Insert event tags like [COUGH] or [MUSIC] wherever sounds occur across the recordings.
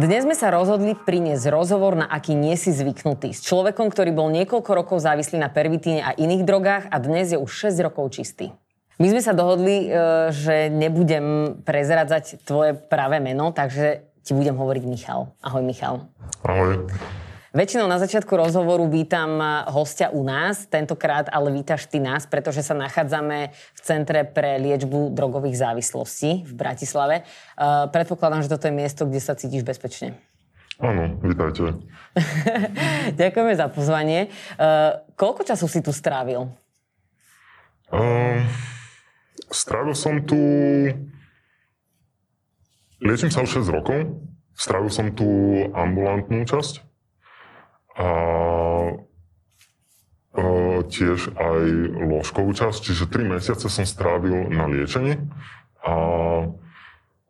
Dnes sme sa rozhodli priniesť rozhovor, na aký nie si zvyknutý. S človekom, ktorý bol niekoľko rokov závislý na pervitíne a iných drogách a dnes je už 6 rokov čistý. My sme sa dohodli, e, že nebudem prezradzať tvoje pravé meno, takže ti budem hovoriť Michal. Ahoj Michal. Ahoj. Väčšinou na začiatku rozhovoru vítam hostia u nás, tentokrát ale vítaš ty nás, pretože sa nachádzame v Centre pre liečbu drogových závislostí v Bratislave. Uh, predpokladám, že toto je miesto, kde sa cítiš bezpečne. Áno, vítajte. [LAUGHS] Ďakujeme za pozvanie. Uh, koľko času si tu strávil? Uh, strávil som tu... Liečím sa už 6 rokov. Strávil som tu ambulantnú časť a tiež aj ložkovú časť, čiže 3 mesiace som strávil na liečení a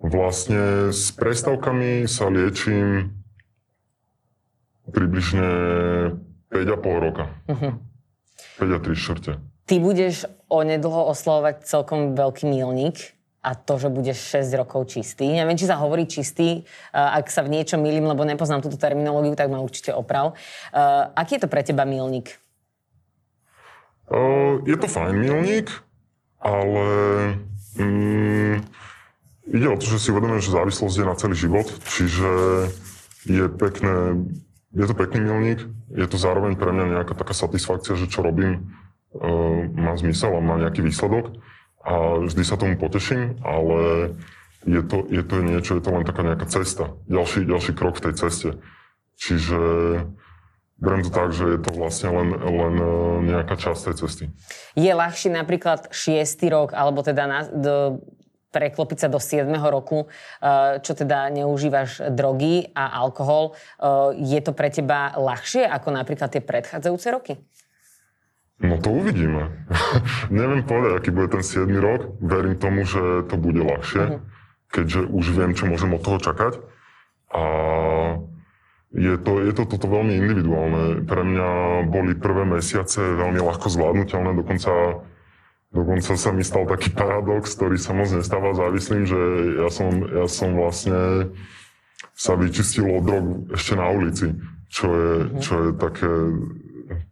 vlastne s prestavkami sa liečím približne 5,5 roka. Uh-huh. 5 a 3 čtvrte. Ty budeš onedlho oslovať celkom veľký milník a to, že budeš 6 rokov čistý. Neviem, či sa hovorí čistý, ak sa v niečom milím, lebo nepoznám túto terminológiu, tak ma určite oprav. Aký je to pre teba milník? Uh, je to fajn milník, ale mm, ide o to, že si uvedomujem, že závislosť je na celý život, čiže je pekné, je to pekný milník, je to zároveň pre mňa nejaká taká satisfakcia, že čo robím, má zmysel a má nejaký výsledok a vždy sa tomu poteším, ale je to, je to niečo, je to len taká nejaká cesta, ďalší, ďalší krok v tej ceste. Čiže beriem to tak, že je to vlastne len, len e, nejaká časť tej cesty. Je ľahšie napríklad 6. rok, alebo teda na, do, preklopiť sa do 7. roku, e, čo teda neužívaš drogy a alkohol. E, je to pre teba ľahšie ako napríklad tie predchádzajúce roky? No to uvidíme. [LAUGHS] Neviem povedať, aký bude ten 7 rok. Verím tomu, že to bude ľahšie, uh-huh. keďže už viem, čo môžem od toho čakať. A je to, je to toto veľmi individuálne. Pre mňa boli prvé mesiace veľmi ľahko zvládnutelné, dokonca, dokonca sa mi stal taký paradox, ktorý sa moc nestáva závislým, že ja som, ja som vlastne sa vyčistil od drog ešte na ulici, čo je, uh-huh. čo je také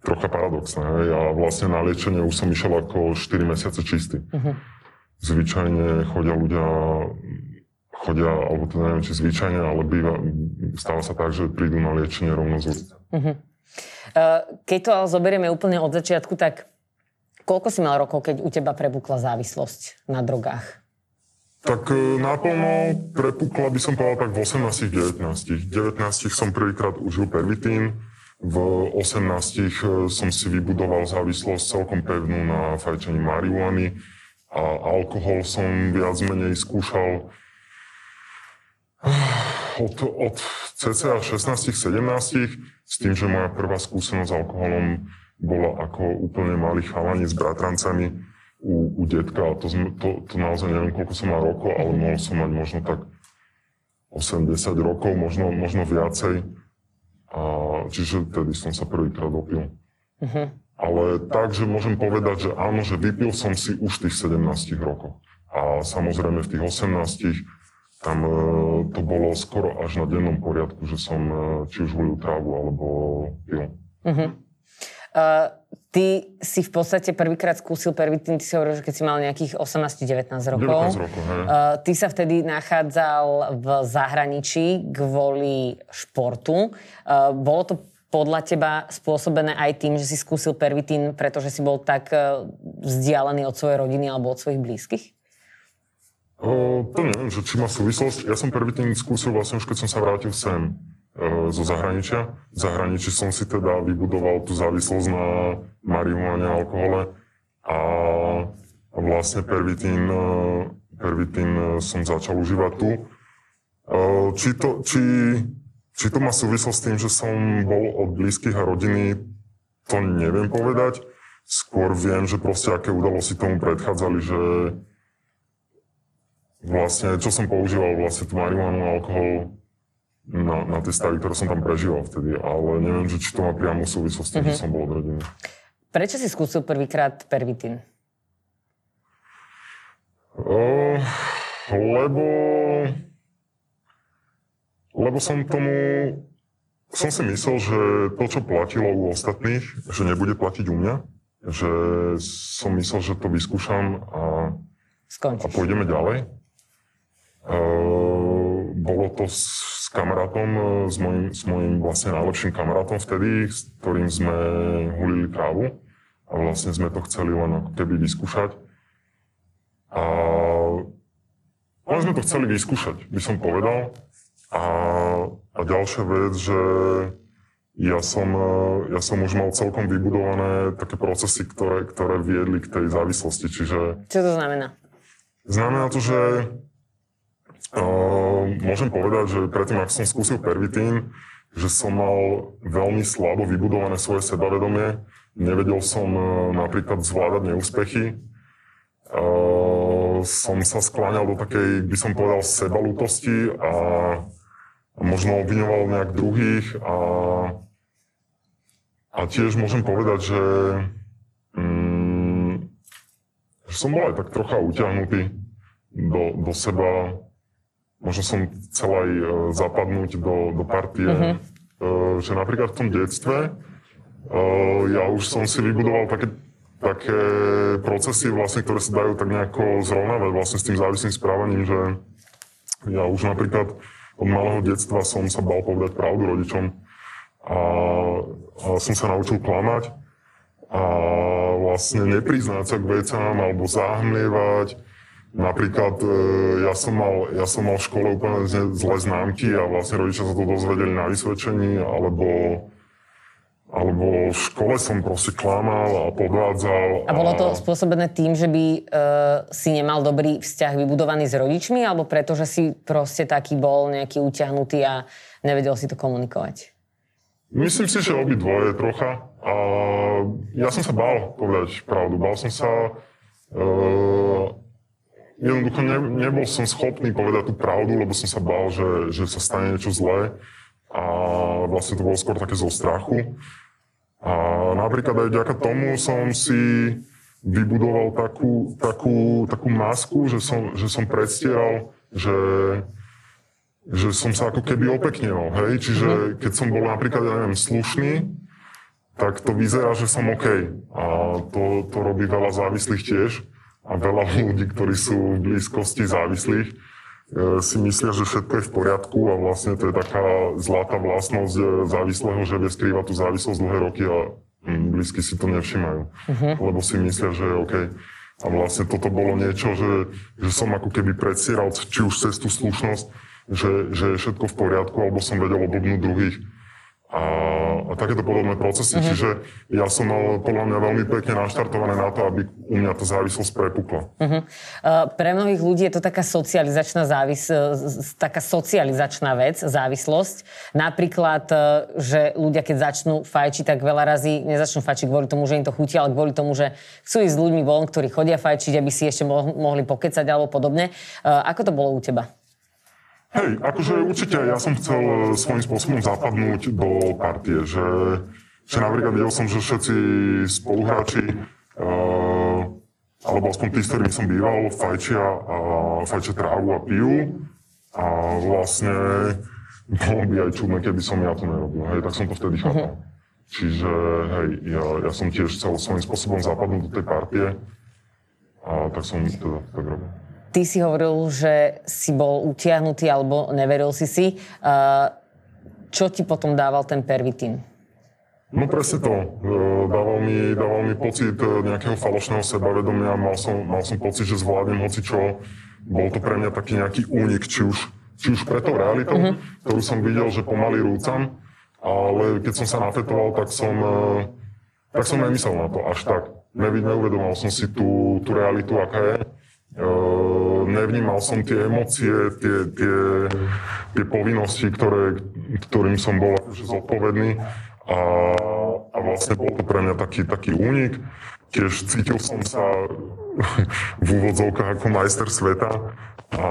trocha paradoxné. Hej? A vlastne na liečenie už som išiel ako 4 mesiace čistý. Uh-huh. Zvyčajne chodia ľudia, chodia, alebo to neviem, či zvyčajne, ale býva, stáva sa tak, že prídu na liečenie rovno z ulice. Uh-huh. Keď to ale zoberieme úplne od začiatku, tak koľko si mal rokov, keď u teba prebukla závislosť na drogách? Tak e, naplno prepukla by som povedal tak v 18-19. 19 som prvýkrát užil pervitín, v 18 eh, som si vybudoval závislosť celkom pevnú na fajčení marihuany a alkohol som viac menej skúšal [SIGHS] od, od cca 16-17 s tým, že moja prvá skúsenosť s alkoholom bola ako úplne malý chalani s bratrancami u, u detka. To, to, to naozaj neviem, koľko som mal rokov, ale mohol som mať možno tak 80 rokov, možno, možno viacej. A, čiže vtedy som sa prvýkrát opil. Uh-huh. Ale tak, že môžem povedať, že áno, že vypil som si už tých 17 rokoch. A samozrejme v tých 18 tam e, to bolo skoro až na dennom poriadku, že som e, či už volil trávu alebo pil. Uh-huh. Uh, ty si v podstate prvýkrát skúsil pervitín, ty si hovoril, že keď si mal nejakých 18-19 rokov. 19 rokov, hej. Uh, ty sa vtedy nachádzal v zahraničí kvôli športu. Uh, bolo to podľa teba spôsobené aj tým, že si skúsil pervitín, pretože si bol tak vzdialený od svojej rodiny alebo od svojich blízkych? Uh, to neviem, že či má súvislosť. Ja som pervitín skúsil vlastne už keď som sa vrátil sem. Zo zahraničia. V zahraničí som si teda vybudoval tú závislosť na marihuane a alkohole a vlastne pervitín, pervitín e, som začal užívať tu. Či to, či, či to má súvislosť s tým, že som bol od blízkych a rodiny, to neviem povedať. skôr viem, že proste aké udalosti tomu predchádzali, že vlastne, čo som používal, vlastne tú marihuanu, alkohol, na, na tie stavy, ktoré som tam prežíval vtedy, ale neviem, že či to má priamu súvislosť s tým, mm-hmm. že mhm. som bol od rodiny. Prečo si skúsil prvýkrát pervitín? Uh, lebo... Lebo som tomu... Som si myslel, že to, čo platilo u ostatných, že nebude platiť u mňa. Že som myslel, že to vyskúšam a, a pôjdeme ďalej. Uh, bolo to s kamarátom, e, s mojim, s mojim vlastne najlepším kamarátom vtedy, s ktorým sme hulili trávu a vlastne sme to chceli len ako keby vyskúšať. A len sme to chceli vyskúšať, by som povedal. A, a ďalšia vec, že ja som, e, ja som už mal celkom vybudované také procesy, ktoré, ktoré viedli k tej závislosti. Čiže... Čo to znamená? Znamená to, že môžem povedať, že predtým, ak som skúsil pervitín, že som mal veľmi slabo vybudované svoje sebavedomie. Nevedel som uh, napríklad zvládať neúspechy. Uh, som sa skláňal do takej, by som povedal, sebalútosti a možno obviňoval nejak druhých a, a tiež môžem povedať, že, mm, že som bol aj tak trocha utiahnutý do, do seba možno som chcel aj uh, zapadnúť do, do partie, uh, že napríklad v tom detstve uh, ja už som si vybudoval také, také procesy, vlastne, ktoré sa dajú tak nejako zrovnávať vlastne s tým závislým správaním, že ja už napríklad od malého detstva som sa bal povedať pravdu rodičom a, a som sa naučil klamať a vlastne nepriznať sa k vecám alebo zahmlievať Napríklad e, ja som, mal, ja som mal v škole úplne zlé známky a vlastne rodičia sa to dozvedeli na vysvedčení, alebo, alebo v škole som proste klamal a podvádzal. A bolo to spôsobené tým, že by uh, si nemal dobrý vzťah vybudovaný s rodičmi, alebo preto, že si proste taký bol nejaký utiahnutý a nevedel si to komunikovať? Myslím si, že dvoje trocha. A ja som sa bál povedať pravdu. Bál som sa uh, jednoducho ne, nebol som schopný povedať tú pravdu, lebo som sa bál, že, že sa stane niečo zlé. A vlastne to bolo skôr také zo strachu. A napríklad aj vďaka tomu som si vybudoval takú, takú, takú masku, že som, že som predstieral, že, že som sa ako keby opeknil, hej? Čiže keď som bol napríklad, ja neviem, slušný, tak to vyzerá, že som OK. A to, to robí veľa závislých tiež a veľa ľudí, ktorí sú v blízkosti závislých, e, si myslia, že všetko je v poriadku a vlastne to je taká zlatá vlastnosť e, závislého, že vie skrývať tú závislosť dlhé roky a blízky si to nevšimajú. Uh-huh. Lebo si myslia, že je OK. A vlastne toto bolo niečo, že, že som ako keby predsieral, či už cez tú slušnosť, že, že je všetko v poriadku, alebo som vedel obodnúť druhých a, a takéto podobné procesy. Uh-huh. Čiže ja som mal podľa mňa veľmi pekne naštartované na to, aby u mňa tá závislosť prepukla. Uh-huh. Uh, pre mnohých ľudí je to taká socializačná závis, uh, taká socializačná vec, závislosť. Napríklad, uh, že ľudia, keď začnú fajčiť, tak veľa razy nezačnú fajčiť kvôli tomu, že im to chutí, ale kvôli tomu, že chcú ísť s ľuďmi von, ktorí chodia fajčiť, aby si ešte mohli pokecať alebo podobne. Uh, ako to bolo u teba? Hej, akože určite ja som chcel e, svojím spôsobom zapadnúť do partie, že, že napríklad videl som, že všetci spoluhráči, uh, alebo aspoň tí, s ktorými som býval, fajčia, a fajčia trávu a pijú. A vlastne bolo by aj čudné, keby som ja to nerobil. Hej, tak som to vtedy chápal. Uh-huh. Čiže hej, ja, ja som tiež chcel svojím spôsobom zapadnúť do tej partie a tak som teda tak robil. Ty si hovoril, že si bol utiahnutý alebo neveril si si. Čo ti potom dával ten pervitín? No presne to. E, dával mi, dával mi pocit e, nejakého falošného sebavedomia. Mal som, mal som pocit, že zvládnem hoci čo. Bol to pre mňa taký nejaký únik, či už, či už pre tou realitou, mm-hmm. ktorú som videl, že pomaly rúcam. Ale keď som sa nafetoval, tak som, e, tak som nemyslel na to až tak. Neuvedomal som si tú, tú realitu, aká je nevnímal som tie emócie, tie, tie, tie povinnosti, ktoré, ktorým som bol akože zodpovedný a, a vlastne bol to pre mňa taký, taký únik tiež cítil som sa [LAUGHS] v úvodzovkách ako majster sveta a,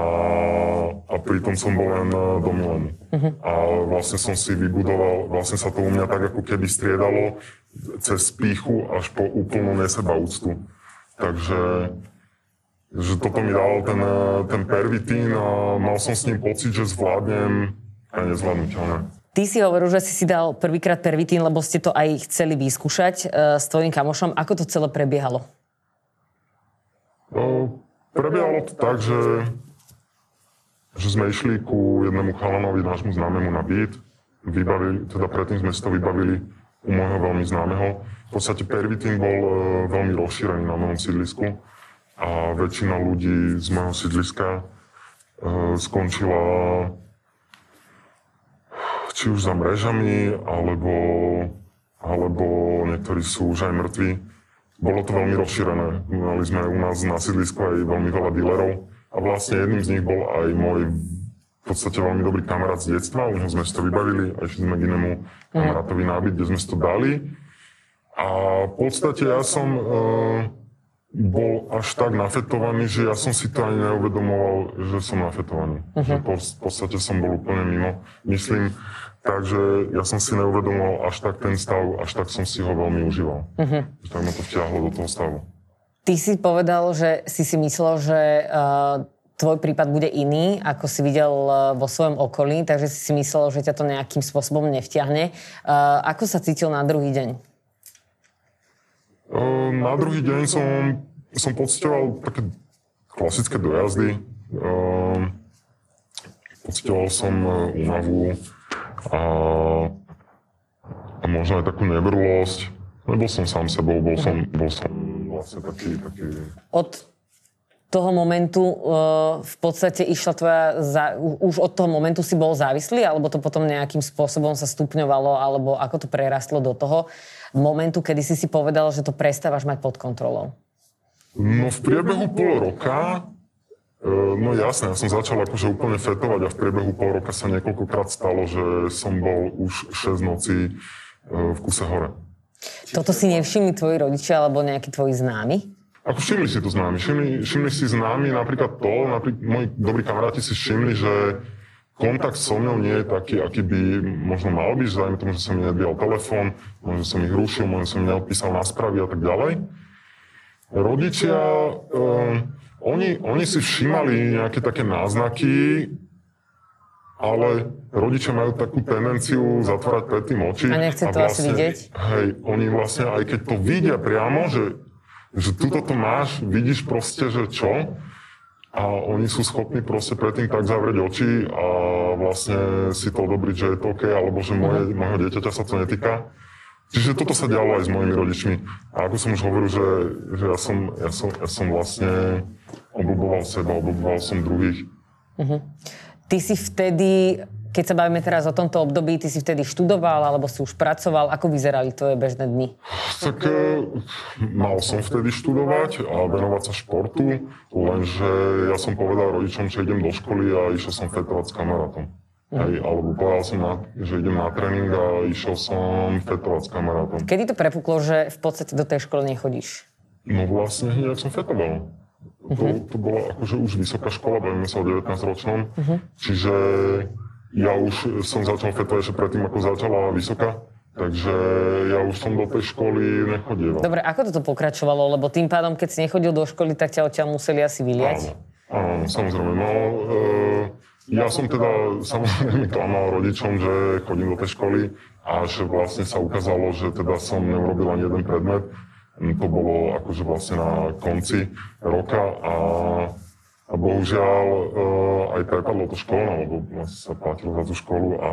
a pritom som bol len domilený. Uh-huh. A vlastne som si vybudoval, vlastne sa to u mňa tak ako keby striedalo cez píchu až po úplnú neseba úctu. Takže že toto mi dal ten, ten pervitín a mal som s ním pocit, že zvládnem aj nezvládnutelné. Ty si hovoril, že si si dal prvýkrát pervitín, lebo ste to aj chceli vyskúšať uh, s tvojim kamošom. Ako to celé prebiehalo? No, prebiehalo to tak, že, že sme išli ku jednému chalanovi, nášmu známemu na byt. Vybavili, teda predtým sme si to vybavili u môjho veľmi známeho. V podstate pervitín bol uh, veľmi rozšírený na mojom sídlisku a väčšina ľudí z môjho sídliska uh, skončila či už za mrežami, alebo, alebo niektorí sú už aj mŕtvi. Bolo to veľmi rozšírené. Mali sme u nás na sídlisku aj veľmi veľa dílerov a vlastne jedným z nich bol aj môj v podstate veľmi dobrý kamarát z detstva, už sme si to vybavili a išli sme k inému kamarátovi nábyt, kde sme si to dali. A v podstate ja som uh, bol až tak nafetovaný, že ja som si to ani neuvedomoval, že som nafetovaný. Uh-huh. Že po, v podstate som bol úplne mimo. Myslím, takže ja som si neuvedomoval až tak ten stav, až tak som si ho veľmi užíval. Uh-huh. Tak ma to vťahlo do toho stavu. Ty si povedal, že si si myslel, že uh, tvoj prípad bude iný, ako si videl uh, vo svojom okolí, takže si si myslel, že ťa to nejakým spôsobom nevťahne. Uh, ako sa cítil na druhý deň? Na druhý deň som, som pocitoval také klasické dojazdy. Ehm, pocitoval som e, únavu a, a možno aj takú nevrlosť. Nebol som sám sebou, bol som, bol som vlastne taký, taký... Od toho momentu uh, v podstate išla tvoja... Za, už od toho momentu si bol závislý, alebo to potom nejakým spôsobom sa stupňovalo, alebo ako to prerastlo do toho, momentu, kedy si si povedal, že to prestávaš mať pod kontrolou? No v priebehu pol roka e, No jasne, ja som začal akože úplne fetovať a v priebehu pol roka sa niekoľkokrát stalo, že som bol už 6 nocí e, v kuse hore. Toto si nevšimli tvoji rodičia alebo nejakí tvoji známi? Ako všimli si to známi. Všimli, všimli si známi napríklad to, napríklad moji dobrí kamaráti si všimli, že kontakt so mnou nie je taký, aký by možno mal byť, že tomu, že som mi nedvíjal telefón, možno som ich rušil, možno som mi neodpísal na správy a tak ďalej. Rodičia, um, oni, oni si všímali nejaké také náznaky, ale rodičia majú takú tendenciu zatvárať pred tým oči. A nechce to vlastne, asi vidieť? Hej, oni vlastne, aj keď to vidia priamo, že, že tuto to máš, vidíš proste, že čo, a oni sú schopní proste predtým tak zavrieť oči a vlastne si to odobriť, že je to OK, alebo že moje, môjho dieťaťa sa to netýka. Čiže toto sa dialo aj s mojimi rodičmi. A ako som už hovoril, že, že ja, som, ja, som, ja som vlastne obľúboval seba, obľúboval som druhých. Uh-huh. Ty si vtedy keď sa bavíme teraz o tomto období, ty si vtedy študoval alebo si už pracoval, ako vyzerali tvoje bežné dni? Tak e, mal som vtedy študovať a venovať sa športu, lenže ja som povedal rodičom, že idem do školy a išiel som fetovať s kamarátom. Mm. Hej, alebo povedal som, na, že idem na tréning a išiel som fetovať s kamarátom. Kedy to prepuklo, že v podstate do tej školy nechodíš? No vlastne hneď, som fetoval. Uh-huh. To, mhm. to bola akože už vysoká škola, bavíme sa o 19-ročnom, uh-huh. čiže ja už som začal fetovať ešte predtým, ako začala vysoká. Takže ja už som do tej školy nechodil. Dobre, ako toto pokračovalo? Lebo tým pádom, keď si nechodil do školy, tak ťa odtiaľ museli asi vyliať? Áno, áno samozrejme. No, e, ja som teda samozrejme klamal rodičom, že chodím do tej školy, až vlastne sa ukázalo, že teda som neurobil ani jeden predmet. To bolo akože vlastne na konci roka a a bohužiaľ uh, aj prepadlo to škola, lebo vlastne sa platilo za tú školu a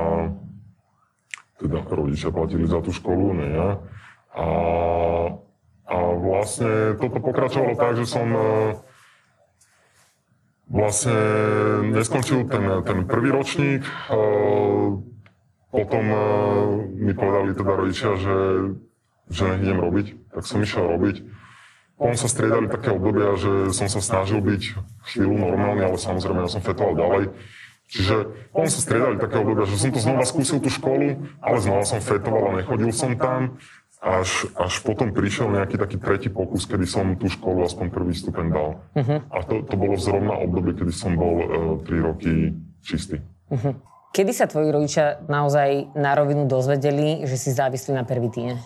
teda rodičia platili za tú školu, nie ja. A, a vlastne toto pokračovalo tak, že som uh, vlastne neskončil ten, ten prvý ročník. Uh, potom mi povedali teda rodičia, že, že idem robiť, tak som išiel robiť. Potom sa striedali také obdobia, že som sa snažil byť chvíľu normálny, ale samozrejme ja som fetoval ďalej. Čiže potom sa striedali také obdobia, že som to znova skúsil tú školu, ale znova som fetoval a nechodil som tam. Až, až potom prišiel nejaký taký tretí pokus, kedy som tú školu aspoň prvý stupeň dal. Uh-huh. A to, to bolo zrovna obdobie, kedy som bol uh, 3 roky čistý. Uh-huh. Kedy sa tvoji rodičia naozaj na rovinu dozvedeli, že si závislí na pervitíne?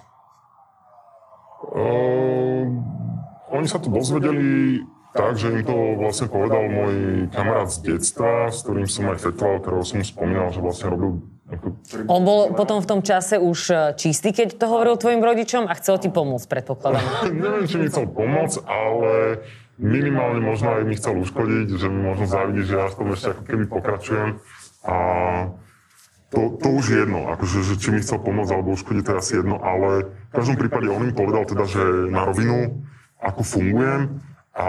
Oni sa to dozvedeli tak, že im to vlastne povedal môj kamarát z detstva, s ktorým som aj fetoval, ktorého som spomínal, že vlastne robil on bol potom v tom čase už e, čistý, keď to hovoril tvojim rodičom a chcel ti pomôcť, predpokladám. [LAUGHS] Neviem, či mi chcel pomôcť, ale minimálne možno aj mi chcel uškodiť, že mi možno závidí, že ja v tom ešte ako keby pokračujem. A to, to už je jedno, akože, že či mi chcel pomôcť alebo uškodiť, to je asi jedno, ale v každom prípade on mi povedal teda, že na rovinu, ako fungujem a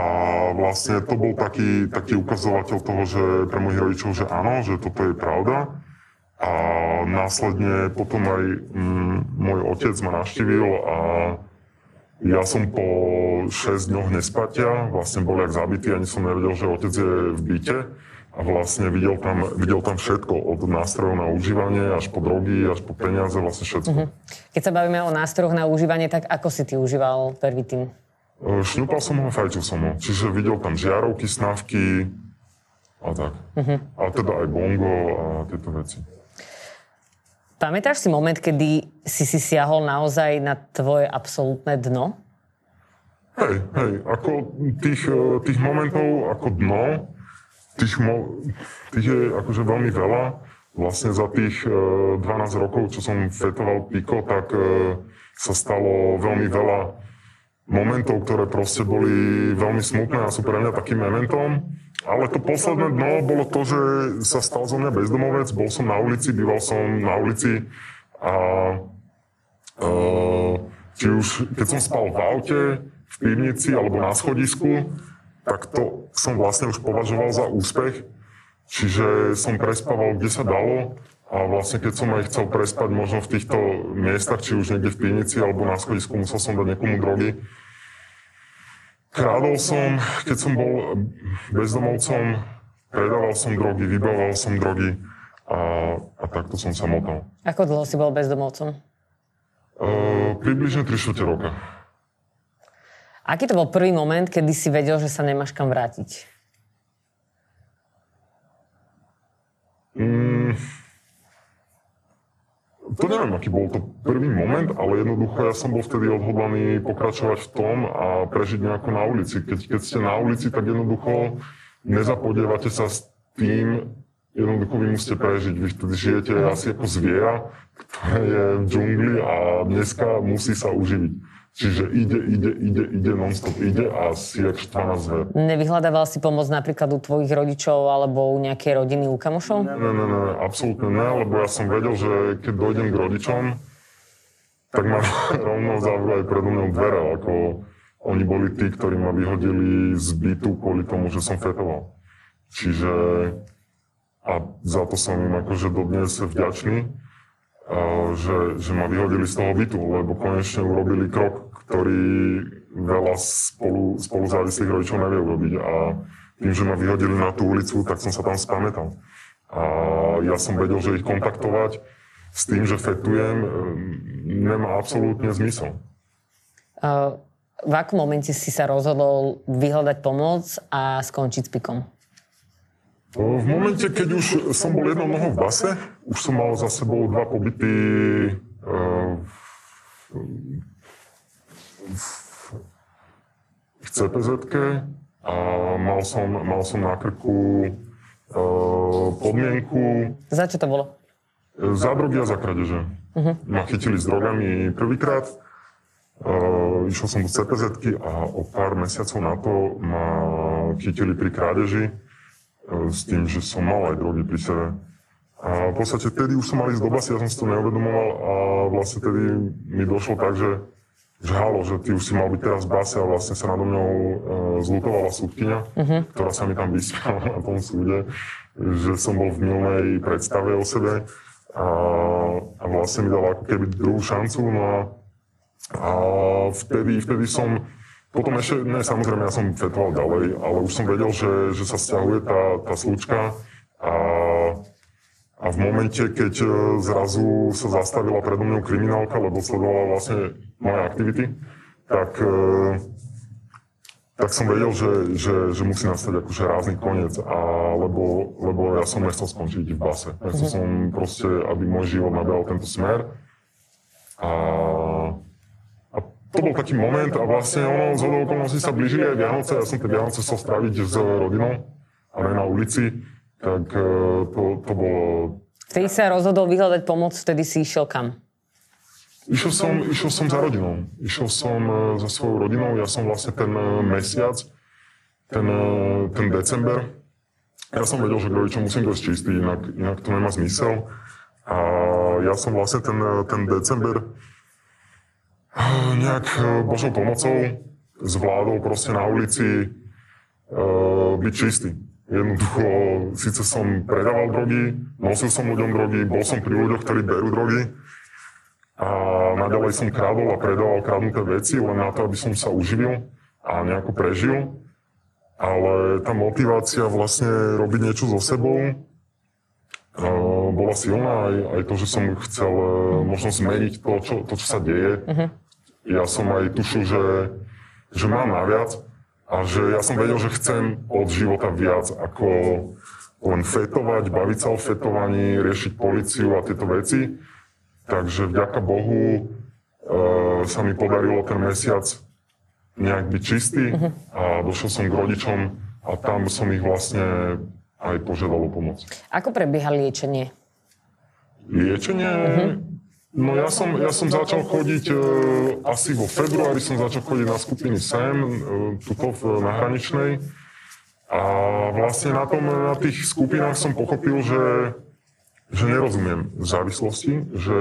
vlastne to bol taký, taký ukazovateľ toho, že pre mojich rodičov, že áno, že toto je pravda. A následne potom aj mm, môj otec ma navštívil a ja som po 6 dňoch nespatia, vlastne bol jak zabitý, ani som nevedel, že otec je v byte a vlastne videl tam, videl tam všetko, od nástrojov na užívanie až po drogy, až po peniaze, vlastne všetko. Uh-huh. Keď sa bavíme o nástrojoch na užívanie, tak ako si ty užíval pervitín? E, šňupal som ho, fajčil som ho. Čiže videl tam žiarovky, snávky a tak. Uh-huh. A teda aj bongo a tieto veci. Pamätáš si moment, kedy si si siahol naozaj na tvoje absolútne dno? Hej, hej, ako tých, e, tých momentov ako dno, Tých, mo- tých je akože veľmi veľa. Vlastne za tých e, 12 rokov, čo som fetoval Pico, tak e, sa stalo veľmi veľa momentov, ktoré proste boli veľmi smutné a sú pre mňa takým momentom. Ale to posledné dno bolo to, že sa stal zo mňa bezdomovec, bol som na ulici, býval som na ulici a e, či už keď som spal v aute, v pivnici alebo na schodisku, tak to som vlastne už považoval za úspech. Čiže som prespával, kde sa dalo a vlastne keď som aj chcel prespať možno v týchto miestach, či už niekde v pivnici alebo na schodisku, musel som dať niekomu drogy. Krádol som, keď som bol bezdomovcom, predával som drogy, vybával som drogy a, a takto som sa motal. Ako dlho si bol bezdomovcom? Uh, približne 3 roka. Aký to bol prvý moment, kedy si vedel, že sa nemáš kam vrátiť? Mm, to neviem, aký bol to prvý moment, ale jednoducho ja som bol vtedy odhodlaný pokračovať v tom a prežiť nejako na ulici. Keď, keď ste na ulici, tak jednoducho nezapodievate sa s tým, jednoducho vy musíte prežiť. Vy vtedy žijete asi ako zviera, ktoré je v džungli a dneska musí sa uživiť. Čiže ide, ide, ide, ide, non-stop ide a si jak štvaná zver. Nevyhľadával si pomoc napríklad u tvojich rodičov alebo u nejakej rodiny, u kamošov? Ne, ne, ne, ne, absolútne ne, lebo ja som vedel, že keď dojdem k rodičom, tak ma [LAUGHS] rovno zavrú aj predo mnou dvere, ako oni boli tí, ktorí ma vyhodili z bytu kvôli tomu, že som fetoval. Čiže a za to som im akože dodnes vďačný že, že ma vyhodili z toho bytu, lebo konečne urobili krok, ktorý veľa spolu, spolu závislých rodičov nevie urobiť. A tým, že ma vyhodili na tú ulicu, tak som sa tam spamätal. A ja som vedel, že ich kontaktovať s tým, že fetujem, e, nemá absolútne zmysel. V akom momente si sa rozhodol vyhľadať pomoc a skončiť s pikom? V momente, keď už som bol jednou nohou v base, už som mal za sebou dva pobyty uh, v cpz a mal som, mal som na krku uh, podmienku. Za čo to bolo? Za drogy a za kradeže. Uh-huh. Ma chytili s drogami prvýkrát. Uh, išiel som do cpz a o pár mesiacov na to ma chytili pri krádeži E, s tým, že som mal aj drogy pri sebe. A v podstate vtedy už som mal ísť do basy, ja som si to neuvedomoval a vlastne vtedy mi došlo tak, že, že halo, že ty už si mal byť teraz v base a vlastne sa nado mňou e, zlutovala súdkynia, uh-huh. ktorá sa mi tam vysmiala na tom súde, že som bol v milnej predstave o sebe a, a vlastne mi dala ako keby druhú šancu. No a, a vtedy, vtedy som potom ešte, ne, samozrejme, ja som fetoval ďalej, ale už som vedel, že, že sa stiahuje tá, tá slučka a, a v momente, keď e, zrazu sa zastavila predo mnou kriminálka, lebo sledovala vlastne moje aktivity, tak, e, tak som vedel, že, že, že musí nastať akože rázny koniec, a, lebo, lebo ja som nechcel skončiť v base. Nechcel mm-hmm. som proste, aby môj život nabral tento smer. A to bol taký moment a vlastne ono z okolností sa blížili aj Vianoce. Ja som tie Vianoce chcel stráviť s rodinou, ale na ulici tak e, to, to bolo... Vtedy sa rozhodol vyhľadať pomoc, vtedy si išiel kam? Išiel som, išiel som za rodinou. Išiel som e, za svojou rodinou. Ja som vlastne ten e, mesiac, ten, ten december, ja som vedel, že k rodičom musím dosť čistý, inak, inak to nemá zmysel. A ja som vlastne ten, ten december nejak Božou pomocou zvládol proste na ulici uh, byť čistý. Jednoducho, síce som predával drogy, nosil som ľuďom drogy, bol som pri ľuďoch, ktorí berú drogy a naďalej som krádol a predával kradnuté veci len na to, aby som sa uživil a nejako prežil. Ale tá motivácia vlastne robiť niečo so sebou bola silná aj, aj to, že som chcel e, možno zmeniť to, čo, to, čo sa deje. Uh-huh. Ja som aj tušil, že, že mám naviac a že ja som vedel, že chcem od života viac ako len fetovať, baviť sa o fetovaní, riešiť policiu a tieto veci. Takže vďaka Bohu e, sa mi podarilo ten mesiac nejak byť čistý uh-huh. a došiel som k rodičom a tam som ich vlastne aj požiadal o pomoc. Ako prebieha liečenie? Liečenie? Uh-huh. No ja som, ja som začal chodiť, e, asi vo februári som začal chodiť na skupiny SEM, e, tuto v, na hraničnej. A vlastne na, tom, na tých skupinách som pochopil, že, že nerozumiem závislosti, že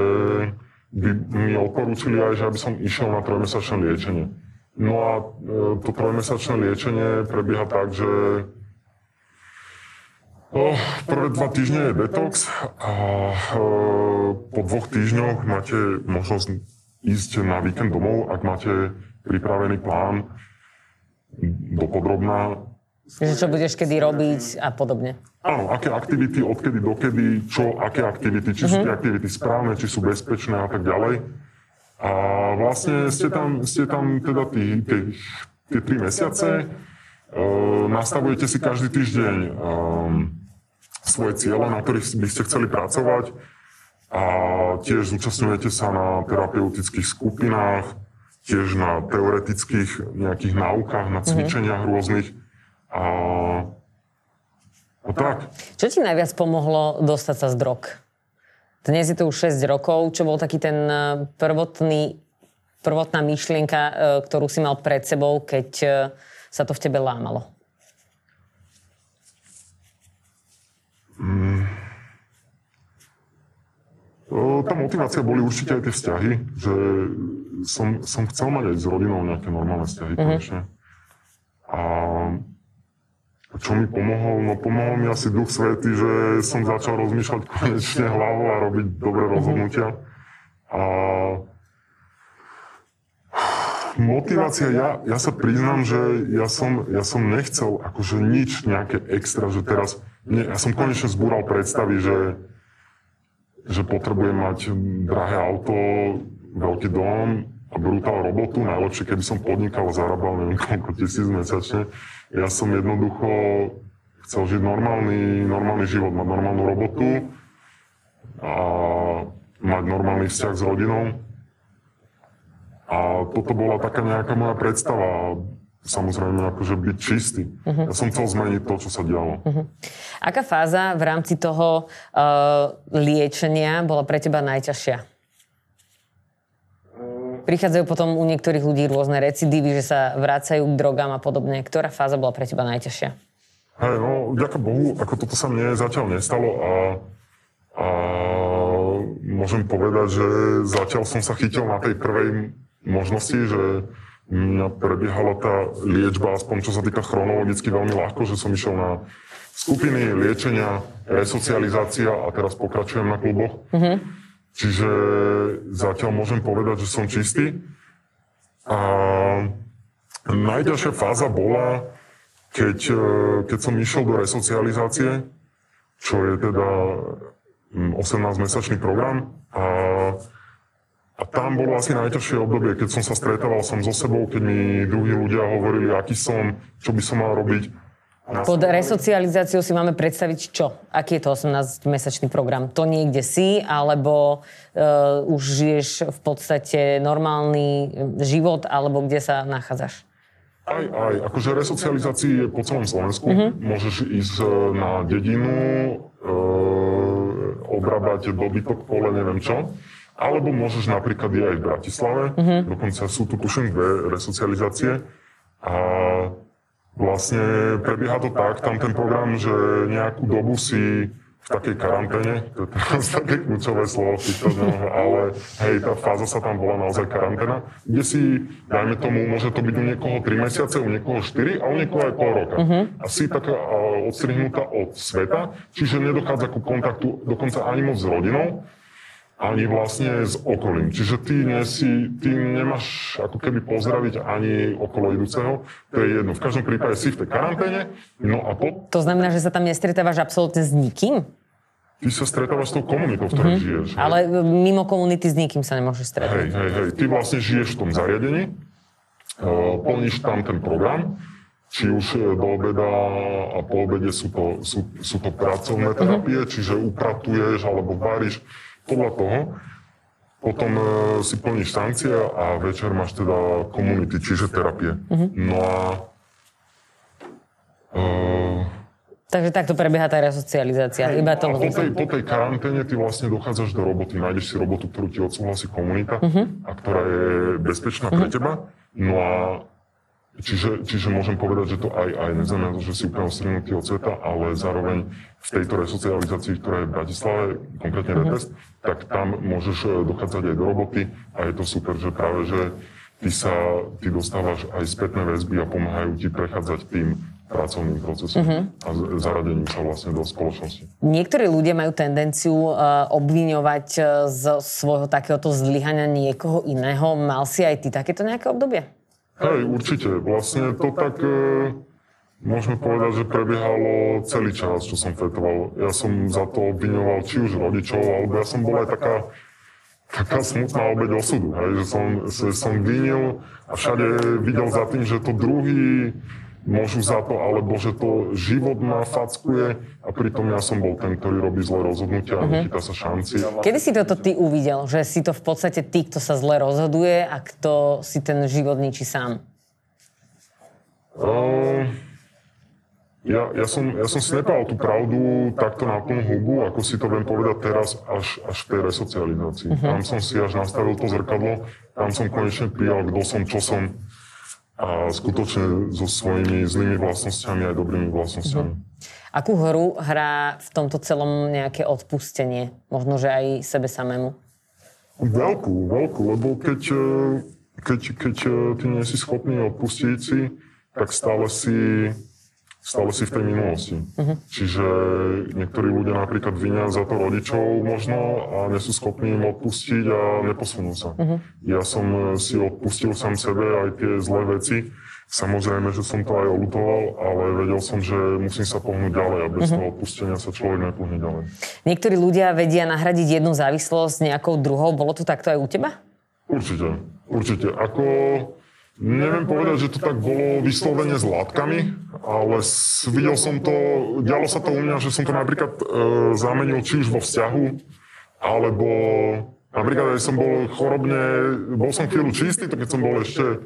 by mi odporúčili aj, že aby som išiel na trojmesačné liečenie. No a e, to trojmesačné liečenie prebieha tak, že O, prvé dva týždne je detox a e, po dvoch týždňoch máte možnosť ísť na víkend domov, ak máte pripravený plán dopodrobná. Že čo budeš kedy robiť a podobne. Áno, aké aktivity, odkedy dokedy, čo, aké aktivity, či sú tie mhm. aktivity správne, či sú bezpečné a tak ďalej. A vlastne ste tam, ste tam teda tí, tie, tie tri mesiace, uh, nastavujete si každý týždeň um, svoje ciele, na ktorých by ste chceli pracovať a tiež zúčastňujete sa na terapeutických skupinách, tiež na teoretických nejakých náukách, na mhm. cvičeniach mm-hmm. rôznych. A, a tak. Čo ti najviac pomohlo dostať sa z drog? Dnes je to už 6 rokov. Čo bol taký ten e, prvotný, prvotná myšlienka, e, ktorú si mal pred sebou, keď e, sa to v tebe lámalo? Mm. Tá motivácia boli určite aj tie vzťahy, že som, som chcel mať aj s rodinou nejaké normálne vzťahy mm-hmm. konečne. A čo mi pomohol? No pomohol mi asi duch svety, že som začal rozmýšľať konečne hlavou a robiť dobré mm-hmm. rozhodnutia. A motivácia, ja, ja sa priznám, že ja som, ja som nechcel akože nič nejaké extra, že teraz ja som konečne zbúral predstavy, že, že potrebujem mať drahé auto, veľký dom a brutál robotu. Najlepšie, keby som podnikal a zarábal neviem koľko tisíc mesačne. Ja som jednoducho chcel žiť normálny, normálny život, mať normálnu robotu a mať normálny vzťah s rodinou. A toto bola taká nejaká moja predstava samozrejme akože byť čistý. Uh-huh. Ja som chcel zmeniť to, čo sa dialo. Uh-huh. Aká fáza v rámci toho uh, liečenia bola pre teba najťažšia? Prichádzajú potom u niektorých ľudí rôzne recidívy, že sa vracajú k drogám a podobne. Ktorá fáza bola pre teba najťažšia? Hej, no, vďaka Bohu, ako toto sa mne zatiaľ nestalo a, a môžem povedať, že zatiaľ som sa chytil na tej prvej možnosti, že prebiehala tá liečba, aspoň čo sa týka chronologicky veľmi ľahko, že som išiel na skupiny liečenia, resocializácia a teraz pokračujem na kluboch. Mm-hmm. Čiže zatiaľ môžem povedať, že som čistý. A najťažšia fáza bola, keď, keď som išiel do resocializácie, čo je teda 18-mesačný program a, a tam bolo asi najťažšie obdobie, keď som sa stretával som so sebou, keď mi druhí ľudia hovorili, aký som, čo by som mal robiť. Pod resocializáciou si máme predstaviť čo? Aký je to 18-mesačný program? To niekde si, alebo uh, už žiješ v podstate normálny život, alebo kde sa nachádzaš? Aj, aj. Akože resocializácii je po celom Slovensku. Mm-hmm. Môžeš ísť e, na dedinu, e, obrábať dobytok, pole, neviem čo. Alebo môžeš napríklad ísť aj v Bratislave. Mm-hmm. Dokonca sú tu, tuším, dve resocializácie. A vlastne prebieha to tak, tam ten program, že nejakú dobu si v takej karanténe, to je teraz [LAUGHS] také kľúčové slovo, ale hej, tá fáza sa tam volá naozaj karanténa, kde si, dajme tomu, môže to byť u niekoho 3 mesiace, u niekoho 4 a u niekoho aj pol roka. Uh-huh. A si taká odstrihnutá od sveta, čiže nedochádza ku kontaktu dokonca ani moc s rodinou, ani vlastne s okolím. Čiže ty, nie si, ty nemáš ako keby pozdraviť ani okolo idúceho. To je jedno. V každom prípade si v tej karanténe. No a po... To znamená, že sa tam nestretávaš absolútne s nikým? Ty sa stretávaš s tou komunitou, v ktorej mm-hmm. žiješ. Hej. Ale mimo komunity s nikým sa nemôžeš stretať. Hej, hej, hej. Ty vlastne žiješ v tom zariadení, uh, plníš tam ten program, či už e, do obeda a po obede sú to, sú, sú to pracovné terapie, mm-hmm. čiže upratuješ alebo varíš podľa toho potom uh, si plníš sankcie a večer máš teda komunity, čiže terapie. Uh-huh. No a... Uh, Takže takto prebieha tá resocializácia. Iba to po, tej, po tej karanténe ty vlastne dochádzaš do roboty, nájdeš si robotu, ktorú ti odsúhlasí komunita uh-huh. a ktorá je bezpečná uh-huh. pre teba. No a Čiže, čiže môžem povedať, že to aj, aj neznamená to, že si úplne odstrenutý od sveta, ale zároveň v tejto resocializácii, ktorá je v Bratislave, konkrétne mm-hmm. Retest, tak tam môžeš e, dochádzať aj do roboty a je to super, že práve, že ty sa, ty dostávaš aj spätné väzby a pomáhajú ti prechádzať tým pracovným procesom uh-huh. a zaradením sa vlastne do spoločnosti. Niektorí ľudia majú tendenciu uh, obviňovať uh, z svojho takéhoto zlyhania niekoho iného. Mal si aj ty takéto nejaké obdobie? Hej, určite. Vlastne to tak e, môžeme povedať, že prebiehalo celý čas, čo som fetoval. Ja som za to obviňoval či už rodičov, alebo ja som bol aj taká, taká smutná obeď osudu, hej, že som, som vinil a všade videl za tým, že to druhý môžu za to, alebo že to život ma fackuje a pritom ja som bol ten, ktorý robí zlé rozhodnutia a uh-huh. nechytá sa šanci. Kedy si toto ty uvidel, že si to v podstate ty, kto sa zle rozhoduje a kto si ten život ničí sám? Uh, ja, ja, som, ja som si nepal tú pravdu takto na plnú hubu, ako si to viem povedať teraz, až, až v tej resocializácii. Uh-huh. Tam som si až nastavil to zrkadlo, tam som konečne prijal, kto som, čo som a skutočne so svojimi zlými vlastnosťami aj dobrými vlastnosťami. Akú hru hrá v tomto celom nejaké odpustenie? Možno, že aj sebe samému? Veľkú, veľkú, lebo keď, e, keď, keď e, ty nie si schopný odpustiť si, tak stále si stále si v tej minulosti. Uh-huh. Čiže niektorí ľudia napríklad vinia za to rodičov možno a nie sú schopní im odpustiť a neposunú sa. Uh-huh. Ja som si odpustil sám sebe aj tie zlé veci. Samozrejme, že som to aj olutoval, ale vedel som, že musím sa pohnúť ďalej a bez uh-huh. toho odpustenia sa človek nepohne ďalej. Niektorí ľudia vedia nahradiť jednu závislosť nejakou druhou. Bolo to takto aj u teba? Určite. Určite. Ako Neviem povedať, že to tak bolo vyslovene s látkami, ale videl som to, dialo sa to u mňa, že som to napríklad e, zamenil či už vo vzťahu, alebo napríklad aj som bol chorobne, bol som chvíľu čistý, to keď som bol ešte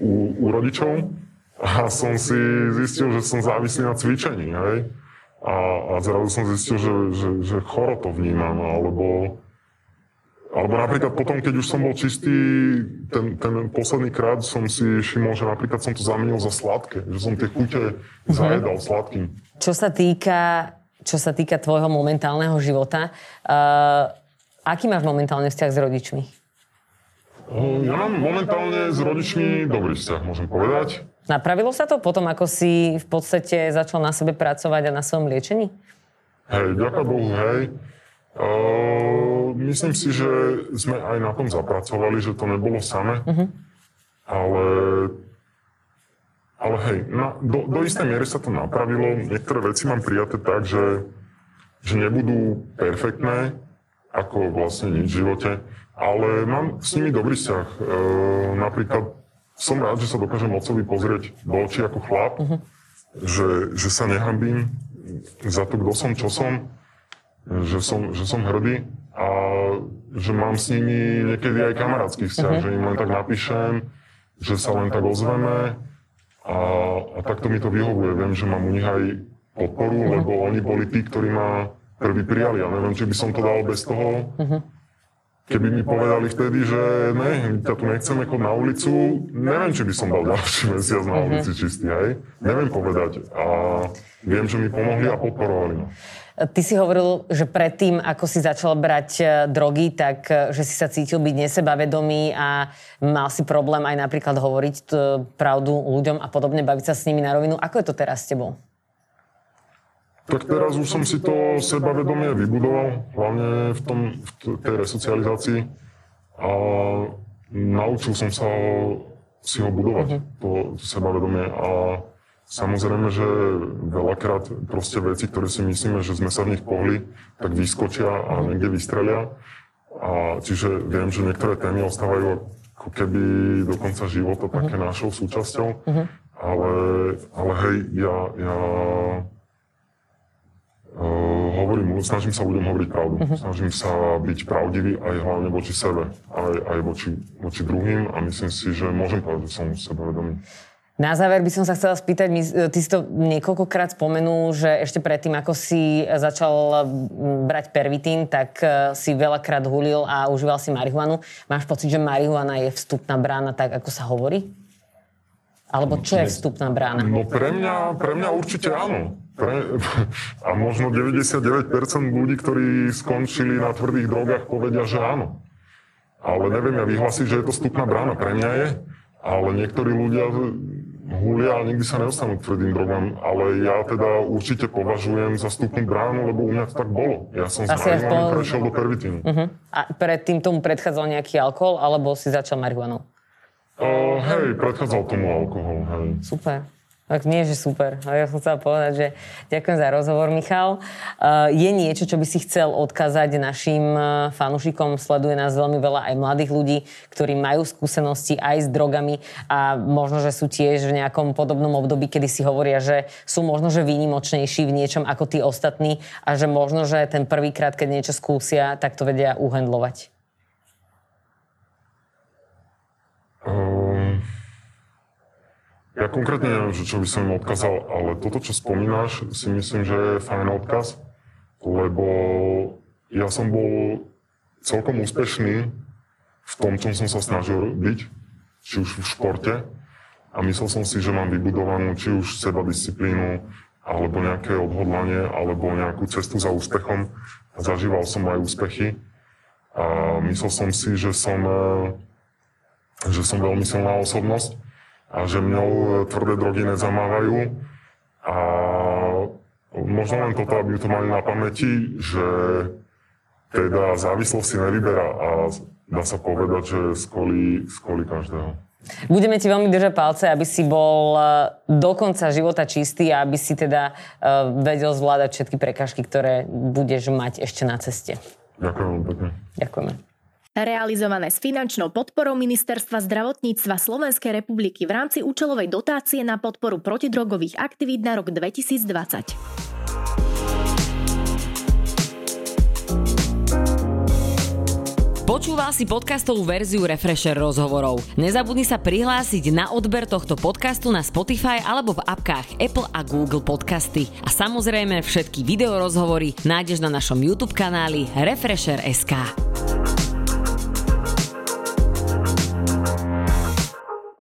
u, u rodičov a som si zistil, že som závislý na cvičení, hej. A, a zrazu som zistil, že, že, že choro to vnímam, alebo alebo napríklad potom, keď už som bol čistý, ten, ten posledný krát som si všimol, že napríklad som to zamenil za sladké, že som tie chute mm-hmm. zajedal sladkým. Čo sa týka, čo sa týka tvojho momentálneho života, uh, aký máš momentálne vzťah s rodičmi? Uh, ja mám momentálne s rodičmi dobrý vzťah, môžem povedať. Napravilo sa to potom, ako si v podstate začal na sebe pracovať a na svojom liečení? Hej, ďaká Bohu, hej. Uh, myslím si, že sme aj na tom zapracovali, že to nebolo samé, uh-huh. ale, ale hej, na, do, do istej miery sa to napravilo. Niektoré veci mám prijaté tak, že že nebudú perfektné, ako vlastne nič v živote, ale mám s nimi dobrý vzťah. E, napríklad som rád, že sa dokážem otcovi pozrieť do očí ako chlap, uh-huh. že, že sa nehambím za to, kto som, čo som, že som, že som hrdý a že mám s nimi niekedy aj kamarátsky vzťah, uh-huh. že im len tak napíšem, že sa len tak ozveme a, a takto mi to vyhovuje. Viem, že mám u nich aj podporu, uh-huh. lebo oni boli tí, ktorí ma prvý prijali. Ja neviem, či by som to dal bez toho. Uh-huh. Keby mi povedali vtedy, že ne, ťa tu nechceme chod na ulicu, neviem, či by som dal ďalší mesiac na ulici čistý, hej. Neviem povedať. A viem, že mi pomohli a podporovali ma. Ty si hovoril, že predtým, ako si začal brať e, drogy, tak e, že si sa cítil byť nesebavedomý a mal si problém aj napríklad hovoriť pravdu ľuďom a podobne, baviť sa s nimi na rovinu. Ako je to teraz s tebou? Tak teraz už som si to sebavedomie vybudoval, hlavne v, tom, v tej resocializácii. A naučil som sa si ho budovať, to, to sebavedomie. A samozrejme, že veľakrát proste veci, ktoré si myslíme, že sme sa v nich pohli, tak vyskočia a mhm. niekde vystrelia. A čiže viem, že niektoré témy ostávajú ako keby do konca života uh-huh. také našou súčasťou. Uh-huh. Ale, ale hej, ja, ja Uh, hovorím, snažím sa ľuďom hovoriť pravdu. Uh-huh. Snažím sa byť pravdivý aj hlavne voči sebe, aj, aj voči, voči druhým a myslím si, že môžem povedať, že som sebavedomý. Na záver by som sa chcela spýtať, my, ty si to niekoľkokrát spomenul, že ešte predtým, ako si začal brať pervitín, tak e, si veľakrát hulil a užíval si marihuanu. Máš pocit, že marihuana je vstupná brána, tak ako sa hovorí? Alebo čo je vstupná brána? No pre mňa, pre mňa určite áno. Pre, [LAUGHS] a možno 99% ľudí, ktorí skončili na tvrdých drogách, povedia, že áno. Ale neviem ja vyhlásiť, že je to vstupná brána. Pre mňa je. Ale niektorí ľudia hulia nikdy sa nedostanú k tvrdým drogám. Ale ja teda určite považujem za vstupnú bránu, lebo u mňa to tak bolo. Ja som z marihuany po... prešiel do pervitínu. Uh-huh. A predtým tomu predchádzal nejaký alkohol, alebo si začal marihuanou? Uh, hej, predchádzal tomu alkohol, hej. Super. Tak nie, že super. Ale ja som chcela povedať, že ďakujem za rozhovor, Michal. Uh, je niečo, čo by si chcel odkázať našim uh, fanúšikom? Sleduje nás veľmi veľa aj mladých ľudí, ktorí majú skúsenosti aj s drogami a možno, že sú tiež v nejakom podobnom období, kedy si hovoria, že sú možno, že výnimočnejší v niečom ako tí ostatní a že možno, že ten prvýkrát, keď niečo skúsia, tak to vedia uhendlovať. Um... Ja konkrétne neviem, že čo by som im odkázal, ale toto, čo spomínaš, si myslím, že je fajn odkaz, lebo ja som bol celkom úspešný v tom, čom som sa snažil byť, či už v športe. A myslel som si, že mám vybudovanú či už seba disciplínu, alebo nejaké odhodlanie, alebo nejakú cestu za úspechom. Zažíval som aj úspechy. A myslel som si, že som, že som veľmi silná osobnosť a že mňou e, tvrdé drogy nezamávajú. A možno len toto, aby to mali na pamäti, že teda závislosť si nevyberá a dá sa povedať, že skolí, skolí každého. Budeme ti veľmi držať palce, aby si bol e, do konca života čistý a aby si teda uh, vedel zvládať všetky prekažky, ktoré budeš mať ešte na ceste. Ďakujem pekne. Ďakujeme realizované s finančnou podporou Ministerstva zdravotníctva Slovenskej republiky v rámci účelovej dotácie na podporu protidrogových aktivít na rok 2020. Počúval si podcastovú verziu Refresher rozhovorov. Nezabudni sa prihlásiť na odber tohto podcastu na Spotify alebo v apkách Apple a Google Podcasty. A samozrejme všetky videorozhovory nájdeš na našom YouTube kanáli Refresher.sk.